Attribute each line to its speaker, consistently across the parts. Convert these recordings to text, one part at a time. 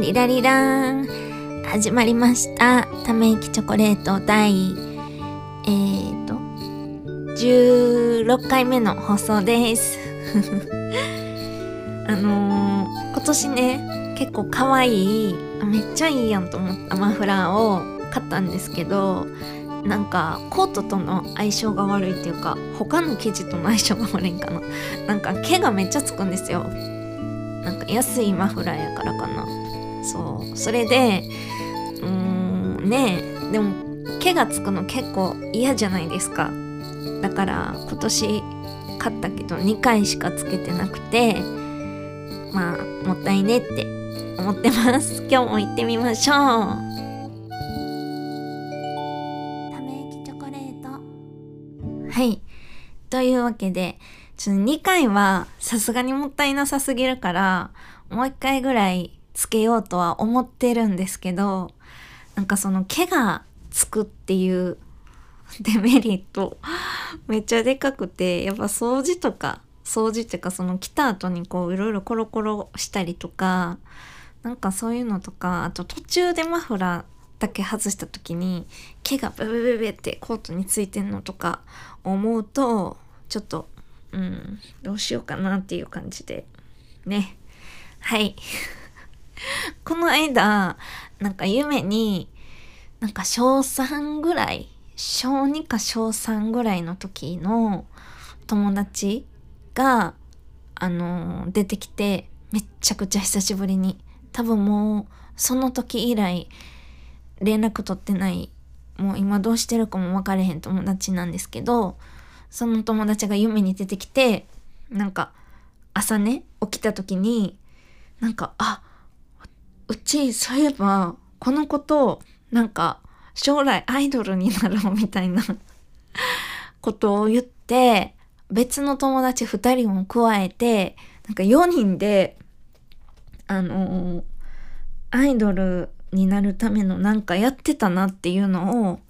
Speaker 1: リラリラーン。始まりました。ため息チョコレート第えーと16回目の放送です。あのー、今年ね結構可愛いめっちゃいいやんと思ったマフラーを買ったんですけどなんかコートとの相性が悪いっていうか他の生地との相性が悪いんかな。なんか毛がめっちゃつくんですよ。なんか安いマフラーやからかな。そう。それでうーんねえでも毛がつくの結構嫌じゃないですか。だから今年買ったけど2回しかつけてなくてまあもったいねって思ってます。今日も行ってみましょう。ため息チョコレート。はい。というわけでちょっと2回はさすがにもったいなさすぎるからもう1回ぐらいつけようとは思ってるんですけどなんかその毛がつくっていう デメリットめっちゃでかくてやっぱ掃除とか掃除っていうかその来た後にこういろいろコロコロしたりとかなんかそういうのとかあと途中でマフラーだけ外した時に毛がブブブブってコートについてんのとか思うとちょっとうんどうしようかなっていう感じで。ね。はい。この間なんか夢になんか小3ぐらい小2か小3ぐらいの時の友達があの出てきてめっちゃくちゃ久しぶりに。多分もうその時以来連絡取ってないもう今どうしてるかも分かれへん友達なんですけどその友達が夢に出てきてなんか朝ね起きた時になんかあっうちそういえばこの子となんか将来アイドルになろうみたいな ことを言って別の友達2人も加えてなんか4人であのー、アイドルになるためのなんかやってたなっていうのを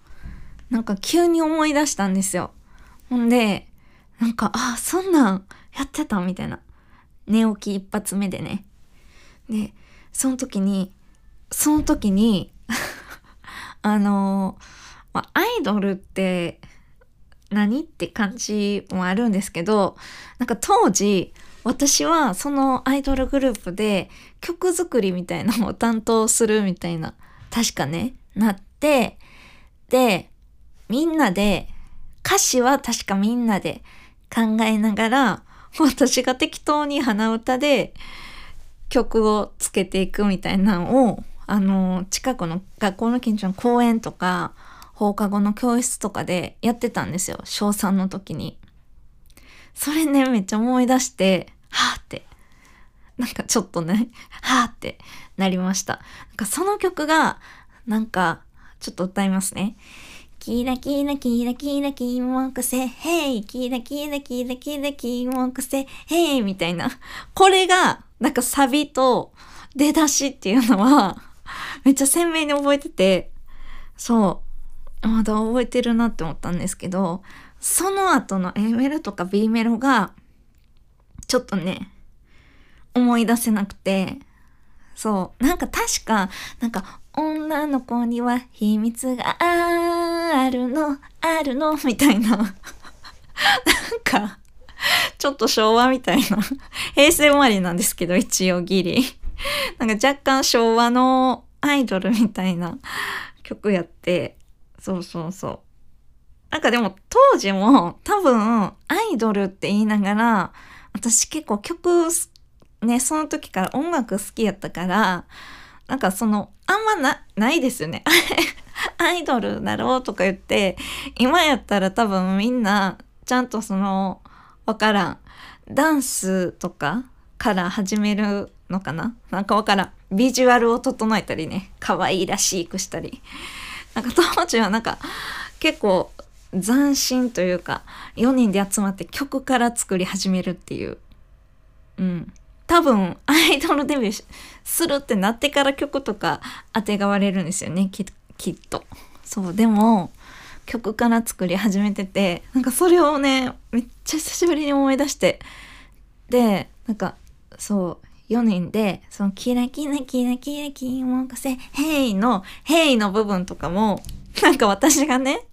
Speaker 1: なんか急に思い出したんですよ。ほんでなんかあそんなんやってたみたいな寝起き一発目でね。でその時にその時に あのま、アイドルって何って感じもあるんですけどなんか当時私はそのアイドルグループで曲作りみたいなのを担当するみたいな確かねなってでみんなで歌詞は確かみんなで考えながら私が適当に鼻歌で曲をつけていくみたいなのをあの近くの学校の近所の公園とか放課後の教室とかでやってたんですよ小3の時に。それねめっちゃ思い出してはあってなんかちょっとねはあってなりました。なんかその曲がなんかちょっと歌いますね。キラキラキラキラキーモクセヘイキラキラキラキラキモクセヘイみたいな。これがなんかサビと出だしっていうのは めっちゃ鮮明に覚えてて、そう、まだ覚えてるなって思ったんですけど、その後の A メロとか B メロが、ちょっとね、思い出せなくて、そう、なんか確か、なんか、女の子には秘密があるの、あるの、みたいな。なんか、ちょっと昭和みたいな。平成生まれなんですけど、一応ギリ。なんか若干昭和のアイドルみたいな曲やって、そうそうそう。なんかでも当時も多分アイドルって言いながら、私結構曲、ね、その時から音楽好きやったから、なんかその、あんまな、ないですよね。アイドルだろうとか言って、今やったら多分みんな、ちゃんとその、わからん。ダンスとかから始めるのかな？なんかわからん。ビジュアルを整えたりね、可愛いらしくしたり。なんか当時はなんか結構斬新というか、4人で集まって曲から作り始めるっていう。うん。多分、アイドルデビューするってなってから曲とか当てがわれるんですよね、ききっと。そう、でも、曲から作り始めてて、なんかそれをね、めっちゃ久しぶりに思い出して、で、なんか、そう、4人で、そのキラキラキラキラキモカセ、ヘイの、ヘイの部分とかも、なんか私がね、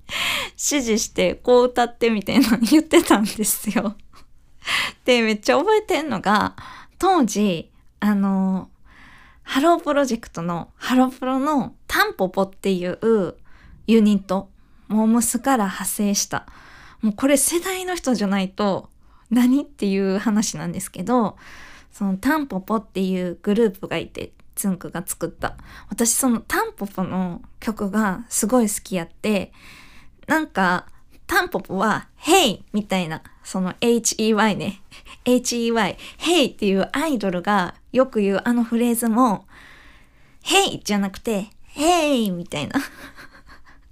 Speaker 1: 指示してこう歌ってみたいなの言ってたんですよ。で、めっちゃ覚えてんのが、当時、あの、ハロープロジェクトの、ハロプロのタンポポっていうユニット、モームスから派生した。もうこれ世代の人じゃないと何っていう話なんですけど、そのタンポポっていうグループがいて、つんくが作った。私そのタンポポの曲がすごい好きやって、なんか、タンポポは、Hey! みたいな、その H-E-Y ね。H-E-Y、Hey! っていうアイドルがよく言うあのフレーズも、Hey! じゃなくて、Hey! みたいな。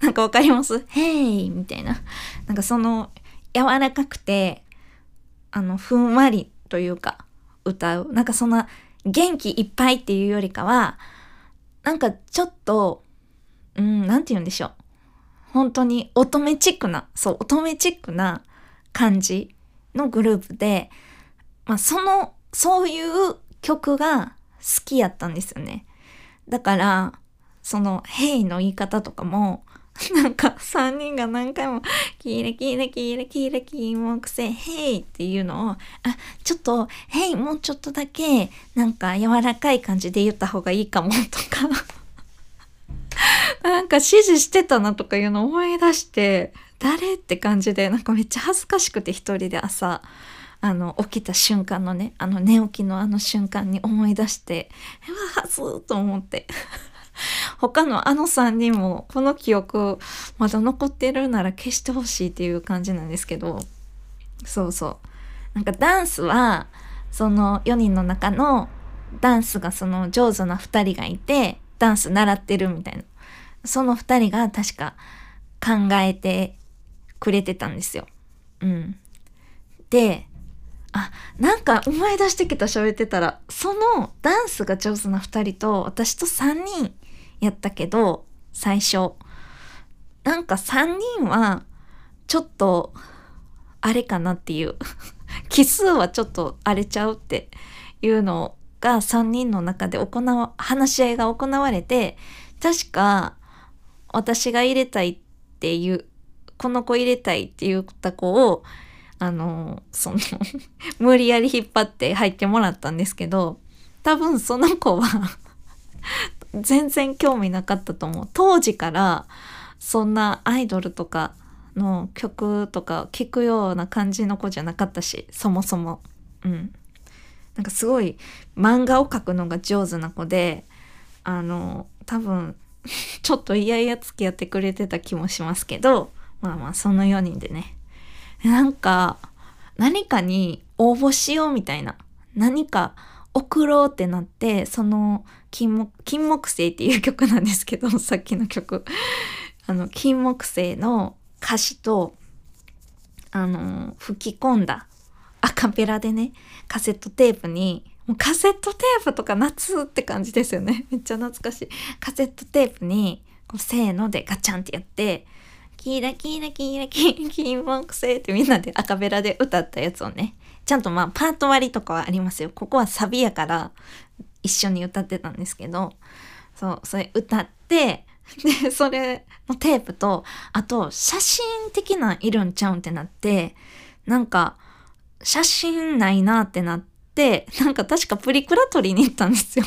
Speaker 1: なんかわかります ?Hey! みたいな。なんかその、柔らかくて、あの、ふんわりというか、歌う。なんかそんな、元気いっぱいっていうよりかは、なんかちょっと、うん、なんて言うんでしょう。本当に乙女チックな、そう、乙女チックな感じのグループで、まあその、そういう曲が好きやったんですよね。だから、その、ヘイの言い方とかも、なんか3人が何回もキレキレキレキレキーモクセヘイっていうのをあちょっとヘイもうちょっとだけなんか柔らかい感じで言った方がいいかもとかなんか指示してたなとかいうの思い出して誰って感じでなんかめっちゃ恥ずかしくて一人で朝あの起きた瞬間のねあの寝起きのあの瞬間に思い出してうわはずーと思って 他のあの3人もこの記憶まだ残ってるなら消してほしいっていう感じなんですけどそうそうなんかダンスはその4人の中のダンスがその上手な2人がいてダンス習ってるみたいなその2人が確か考えてくれてたんですよ。うん。であなんか思い出してきた喋ってたらそのダンスが上手な2人と私と3人やったけど、最初。なんか3人は、ちょっと、あれかなっていう。奇数はちょっと荒れちゃうっていうのが3人の中で行わ、話し合いが行われて、確か、私が入れたいっていう、この子入れたいって言った子を、あの、その 無理やり引っ張って入ってもらったんですけど、多分その子は全然興味なかったと思う。当時からそんなアイドルとかの曲とか聴くような感じの子じゃなかったし、そもそも。うん。なんかすごい漫画を描くのが上手な子で、あの、多分、ちょっと嫌々付き合ってくれてた気もしますけど、まあまあその4人でね。なんか、何かに応募しようみたいな。何か送ろうってなって、その金木、金木星っていう曲なんですけど、さっきの曲。あの、金木星の歌詞と、あの、吹き込んだアカペラでね、カセットテープに、もうカセットテープとか夏って感じですよね。めっちゃ懐かしい。カセットテープに、こうせーのでガチャンってやって、キラキラキラキラ金木星ってみんなでアカペラで歌ったやつをね、ちゃんとまあパート割りとかはありますよ。ここはサビやから一緒に歌ってたんですけど、そう、それ歌って、で、それのテープと、あと写真的ないるんちゃうんってなって、なんか写真ないなってなって、なんか確かプリクラ撮りに行ったんですよ。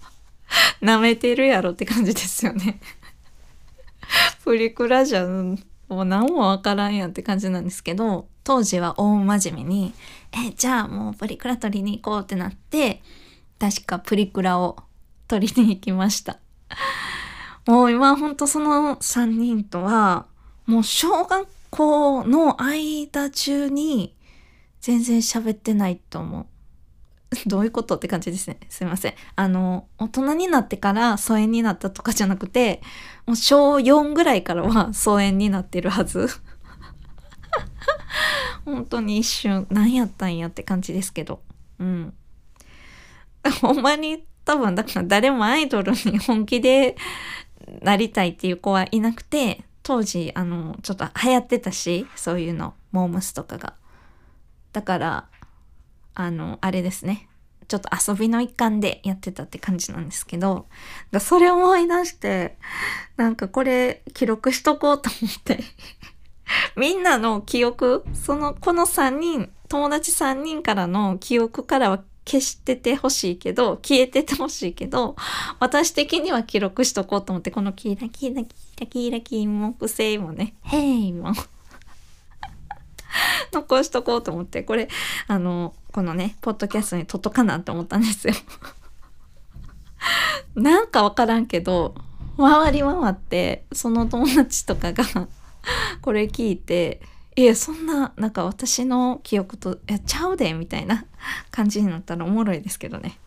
Speaker 1: 舐めてるやろって感じですよね。プリクラじゃんもう何もわからんやんって感じなんですけど、当時は大真面目に、え、じゃあもうプリクラ取りに行こうってなって、確かプリクラを取りに行きました。もう今ほんとその3人とは、もう小学校の間中に全然喋ってないと思う。どういうことって感じですね。すいません。あの、大人になってから疎遠になったとかじゃなくて、もう小4ぐらいからは疎遠になってるはず。本当に一瞬何やったんやって感じですけど。うん。ほんまに多分だから誰もアイドルに本気でなりたいっていう子はいなくて、当時あの、ちょっと流行ってたし、そういうの、モームスとかが。だから、あの、あれですね。ちょっと遊びの一環でやってたって感じなんですけど、それ思い出して、なんかこれ記録しとこうと思ってみんなの記憶、その、この3人、友達3人からの記憶からは消しててほしいけど、消えててほしいけど、私的には記録しとこうと思って、このキラキラキラキラ金木星もね、ヘイも 残しとこうと思って、これ、あの、このね、ポッドキャストにとっとかなって思ったんですよ。なんかわからんけど、回り回って、その友達とかが これ聞いて、いや、そんな、なんか私の記憶と、え、ちゃうでみたいな感じになったらおもろいですけどね。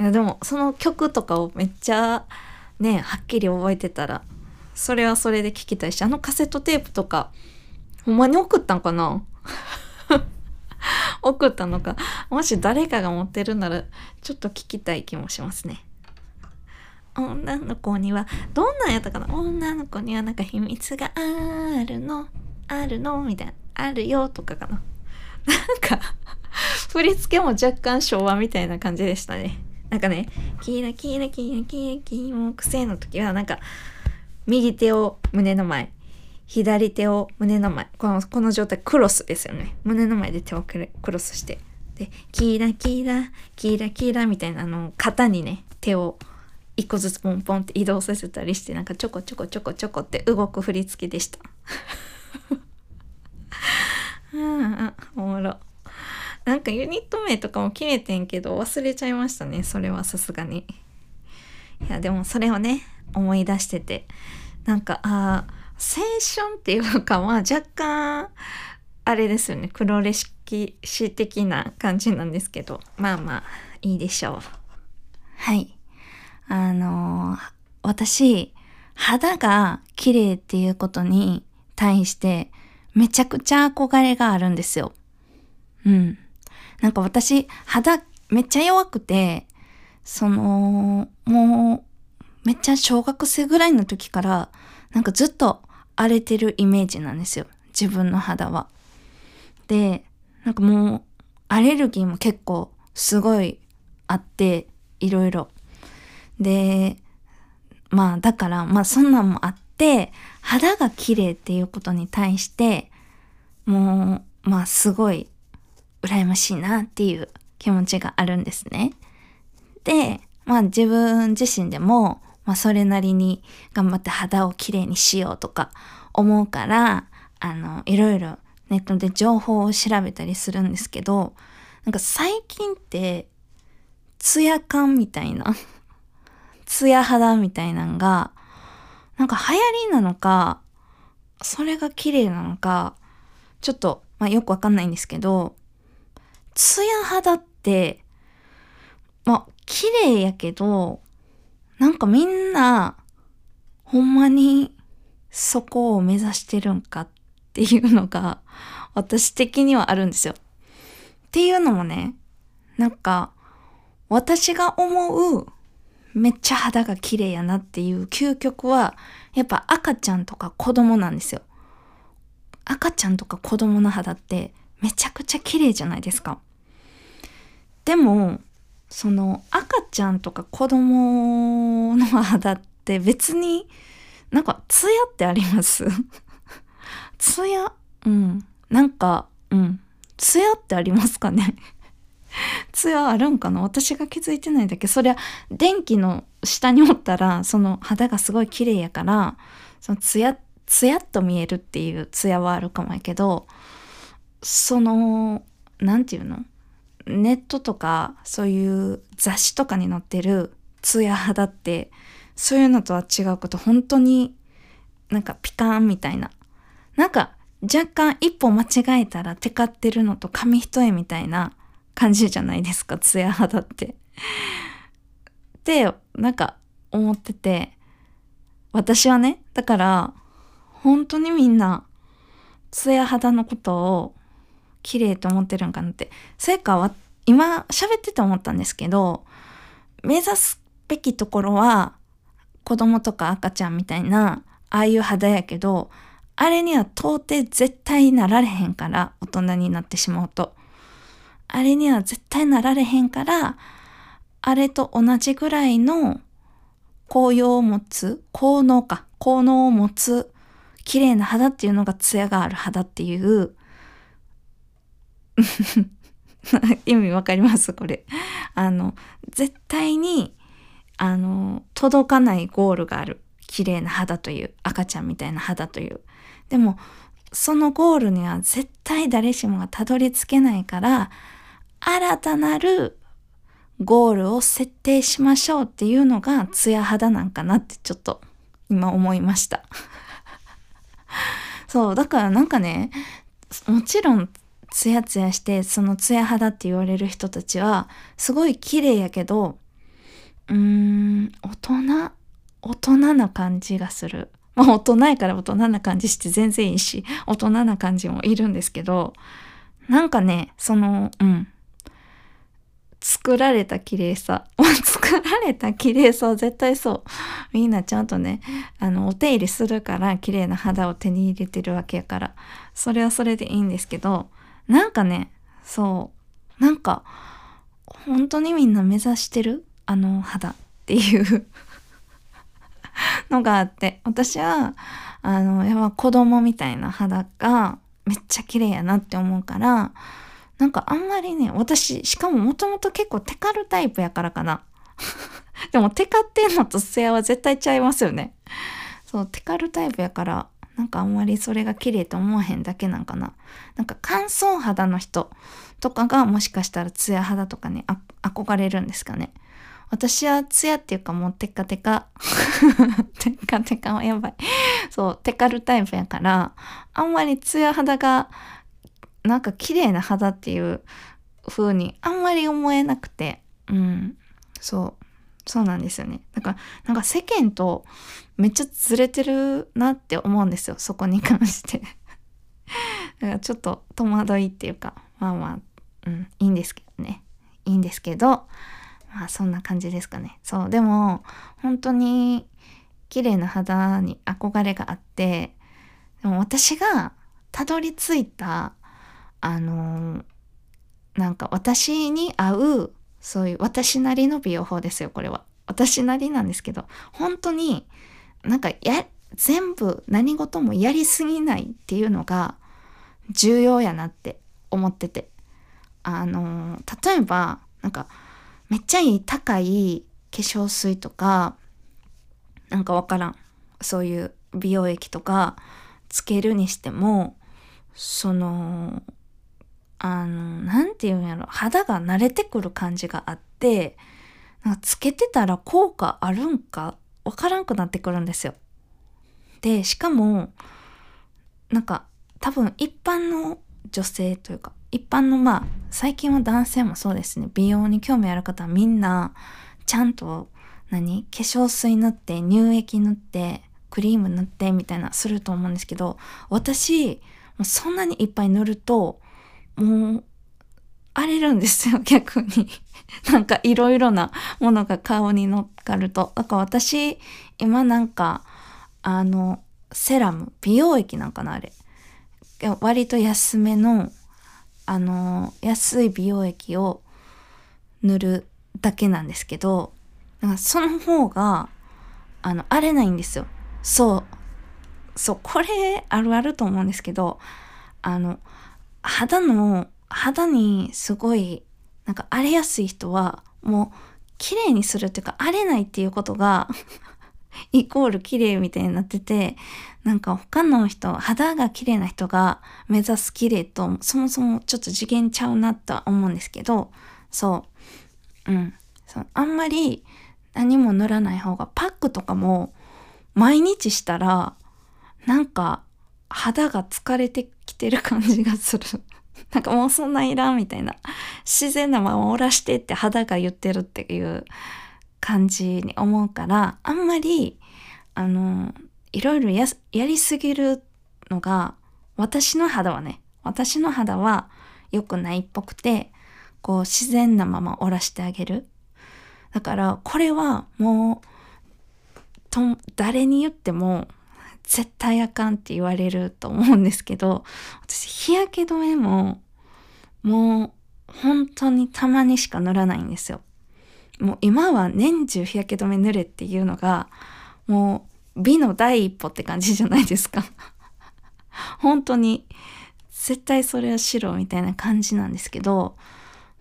Speaker 1: いや、でも、その曲とかをめっちゃ、ね、はっきり覚えてたら、それはそれで聞きたいし、あのカセットテープとか、ほんまに送ったんかな？送ったのか。もし誰かが持ってるなら、ちょっと聞きたい気もしますね。女の子には、どんなんやったかな？女の子にはなんか秘密があるの？あるの？みたいな。あるよとかかな。なんか振り付けも若干昭和みたいな感じでしたね。なんかね、キラキラキラキラキラ木星の時はなんか、右手を胸の前、左手を胸の前、この、この状態クロスですよね。胸の前で手をクロスして。で、キラキラ、キラキラみたいなあの、肩にね、手を一個ずつポンポンって移動させたりして、なんかちょこちょこちょこちょこって動く振り付けでした。うん、おもろ。なんかユニット名とかも決めてんけど忘れちゃいましたね。それはさすがに。いや、でもそれをね、思い出してて。なんか、ああ、青春っていうか、まあ若干、あれですよね。黒歴史的な感じなんですけど。まあまあ、いいでしょう。はい。あの、私、肌が綺麗っていうことに対してめちゃくちゃ憧れがあるんですよ。うん。なんか私、肌めっちゃ弱くて、その、もう、めっちゃ小学生ぐらいの時から、なんかずっと荒れてるイメージなんですよ。自分の肌は。で、なんかもう、アレルギーも結構すごいあって、いろいろ。で、まあだから、まあそんなんもあって、肌が綺麗っていうことに対して、もう、まあすごい羨ましいなっていう気持ちがあるんですね。で、まあ自分自身でも、まあそれなりに頑張って肌をきれいにしようとか思うから、あの、いろいろネットで情報を調べたりするんですけど、なんか最近って、ツヤ感みたいな、ツヤ肌みたいなのが、なんか流行りなのか、それが綺麗なのか、ちょっと、まあ、よくわかんないんですけど、ツヤ肌って、まあ、綺麗やけど、なんかみんな、ほんまにそこを目指してるんかっていうのが、私的にはあるんですよ。っていうのもね、なんか、私が思うめっちゃ肌が綺麗やなっていう究極は、やっぱ赤ちゃんとか子供なんですよ。赤ちゃんとか子供の肌ってめちゃくちゃ綺麗じゃないですか。でも、その赤ちゃんとか子供の肌って別になんかツヤってあります ツヤうん。なんか、うん。ツヤってありますかね ツヤあるんかな？私が気づいてないだけ。そりゃ、電気の下におったら、その肌がすごい綺麗やから、そのツヤ、ツヤっと見えるっていうツヤはあるかもやけど、その、なんていうの？ネットとか、そういう雑誌とかに載ってるツヤ肌って、そういうのとは違うこと、本当になんかピカーンみたいな。なんか若干一歩間違えたらテカってるのと紙一重みたいな感じじゃないですか、ツヤ肌って。ってなんか思ってて、私はね、だから、本当にみんな、ツヤ肌のことを綺麗と思ってるんかなって。それかは、今喋ってて思ったんですけど、目指すべきところは、子供とか赤ちゃんみたいな、ああいう肌やけど、あれには到底絶対なられへんから、大人になってしまうと。あれには絶対なられへんから、あれと同じぐらいの効用を持つ、効能か、効能を持つ綺麗な肌っていうのがツヤがある肌っていう 意味わかります？これ。あの、絶対に、あの、届かないゴールがある。綺麗な肌という、赤ちゃんみたいな肌という。でも、そのゴールには絶対誰しもがたどり着けないから、新たなるゴールを設定しましょうっていうのがツヤ肌なんかなってちょっと今思いました。そう、だからなんかね、もちろんツヤツヤしてそのツヤ肌って言われる人たちはすごい綺麗やけど、うーん、大人、大人な感じがする。まあ大人やから大人な感じして全然いいし、大人な感じもいるんですけど、なんかね、その、うん。作られた綺麗さ。作られた綺麗さは絶対そう。みんなちゃんとね、あの、お手入れするから綺麗な肌を手に入れてるわけやから、それはそれでいいんですけど、なんかね、そう、なんか、本当にみんな目指してる？あの肌。っていう。のがあって、私は、あの、やっぱ子供みたいな肌がめっちゃ綺麗やなって思うから、なんかあんまりね、私、しかももともと結構テカるタイプやからかな。でもテカってんのとツヤは絶対ちゃいますよね。そう、テカるタイプやから、なんかあんまりそれが綺麗と思わへんだけなんかな。なんか乾燥肌の人とかがもしかしたらツヤ肌とかね、憧れるんですかね。私はツヤっていうかもうテカテカ。テカテカはやばい。そう、テカるタイプやから、あんまりツヤ肌がなんか綺麗な肌っていう風にあんまり思えなくて、うん、そう、そうなんですよね。だから、なんか世間とめっちゃずれてるなって思うんですよ、そこに関して。だからちょっと戸惑いっていうか、まあまあ、うん、いいんですけどね。いいんですけど、まあそんな感じですかね。そう、でも、本当に綺麗な肌に憧れがあって、でも私がたどり着いたあのなんか私に合うそういう私なりの美容法ですよこれは。私なりなんですけど本当になんかや全部何事もやりすぎないっていうのが重要やなって思ってて。あの例えばなんかめっちゃいい高い化粧水とかなんかわからん。そういう美容液とかつけるにしてもそのあの、なんて言うんやろ、肌が慣れてくる感じがあって、なんかつけてたら効果あるんかわからんくなってくるんですよ。で、しかも、なんか多分一般の女性というか、一般のまあ、最近は男性もそうですね、美容に興味ある方はみんな、ちゃんと、何化粧水塗って、乳液塗って、クリーム塗ってみたいなすると思うんですけど、私、そんなにいっぱい塗ると、もう、荒れるんですよ、逆に。なんかいろいろなものが顔に乗っかると。だから私、今なんか、あの、セラム、美容液なんかな、あれ。割と安めの、あの、安い美容液を塗るだけなんですけど、だかその方が、あの、荒れないんですよ。そう。そう、これあるあると思うんですけど、あの、肌の、肌にすごい、なんか荒れやすい人は、もう、綺麗にするっていうか、荒れないっていうことが イコール綺麗みたいになってて、なんか他の人、肌が綺麗な人が目指す綺麗と、そもそもちょっと次元ちゃうなとは思うんですけど、そう。うん。そうあんまり何も塗らない方が、パックとかも毎日したら、なんか肌が疲れててる感じがする。なんかもうそんないらんみたいな。自然なままおらしてって肌が言ってるっていう感じに思うから、あんまり、あの、いろいろやりすぎるのが、私の肌はね、私の肌は良くないっぽくて、こう自然なままおらしてあげる。だから、これはもう、と、誰に言っても絶対あかんって言われると思うんですけど、私日焼け止めももう本当にたまにしか塗らないんですよ。もう今は年中日焼け止め塗れっていうのが、もう美の第一歩って感じじゃないですか。本当に、絶対それは白みたいな感じなんですけど、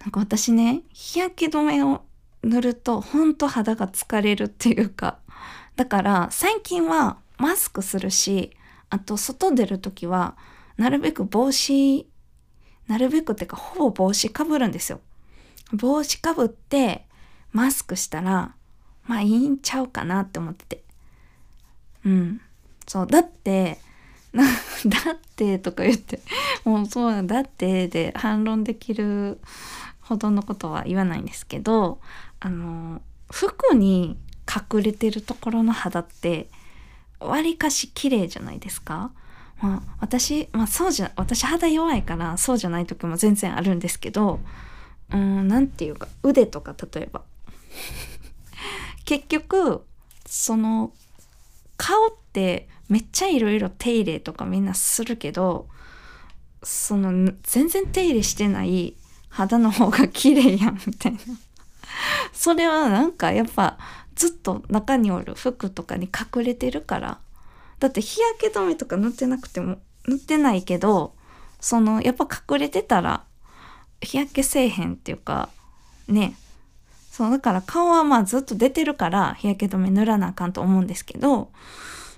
Speaker 1: なんか私ね、日焼け止めを塗ると本当肌が疲れるっていうか、だから最近はマスクするし、あと外出るときはなるべく帽子、なるべくっていうかほぼ帽子かぶるんですよ。帽子かぶってマスクしたら、まあいいんちゃうかなって思ってて。うん。そう。だって、な、だってとか言って、もうそうだってで反論できるほどのことは言わないんですけど、あの、服に隠れてるところの肌って、わりかし綺麗じゃないですか？まあ私、まあそうじゃ、私肌弱いからそうじゃない時も全然あるんですけど、うん、なんていうか、腕とか例えば。結局、その、顔ってめっちゃいろいろ手入れとかみんなするけど、その、全然手入れしてない肌の方が綺麗やん、みたいな。それはなんかやっぱずっと中におる服とかに隠れてるから。だって日焼け止めとか塗ってなくても、塗ってないけど、その、やっぱ隠れてたら、日焼けせえへんっていうか、ね。そう、だから顔はまあずっと出てるから日焼け止め塗らなあかんと思うんですけど、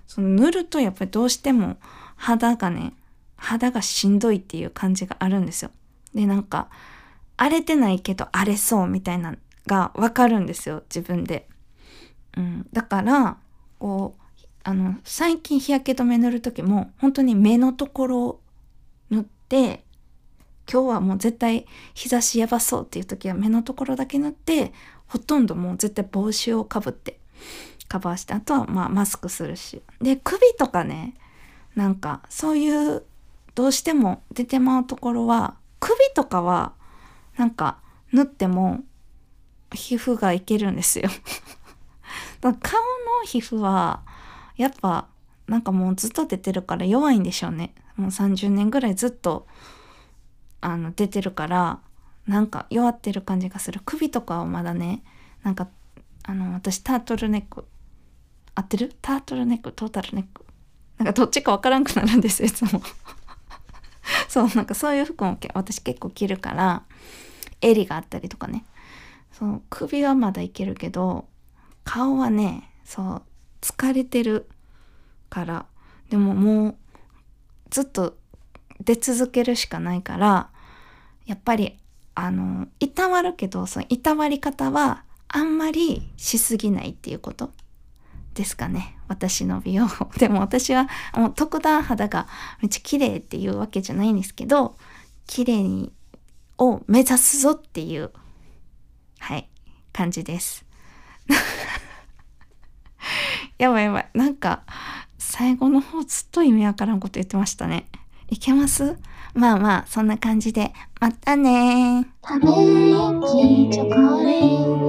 Speaker 1: その塗るとやっぱりどうしても肌がね、肌がしんどいっていう感じがあるんですよ。で、なんか、荒れてないけど荒れそうみたいなのがわかるんですよ、自分で。うん。だから、こう、あの、最近日焼け止め塗る時も、本当に目のところを塗って、今日はもう絶対日差しやばそうっていう時は目のところだけ塗って、ほとんどもう絶対帽子をかぶってカバーして、あとはまあマスクするし。で、首とかね、なんかそういうどうしても出てまうところは、首とかはなんか塗っても皮膚がいけるんですよ顔の皮膚はやっぱなんかもうずっと出てるから弱いんでしょうね。もう30年ぐらいずっとあの出てるからなんか弱ってる感じがする。首とかはまだねなんかあの私タートルネック合ってる？タートルネック？トータルネック？なんかどっちかわからんくなるんですいつも。そうなんかそういう服も私結構着るから襟があったりとかね。そう首はまだいけるけど顔はねそう疲れてるから。でももうずっと出続けるしかないからやっぱりあのいたわるけどそのいたわり方はあんまりしすぎないっていうことですかね。私の美容 でも私はもう特段肌がめっちゃ綺麗っていうわけじゃないんですけど綺麗を目指すぞっていうはい感じです。やばいやばい。なんか最後の方ずっと意味わからんこと言ってましたね。いけます？まあまあそんな感じで。またねため息チョコレート。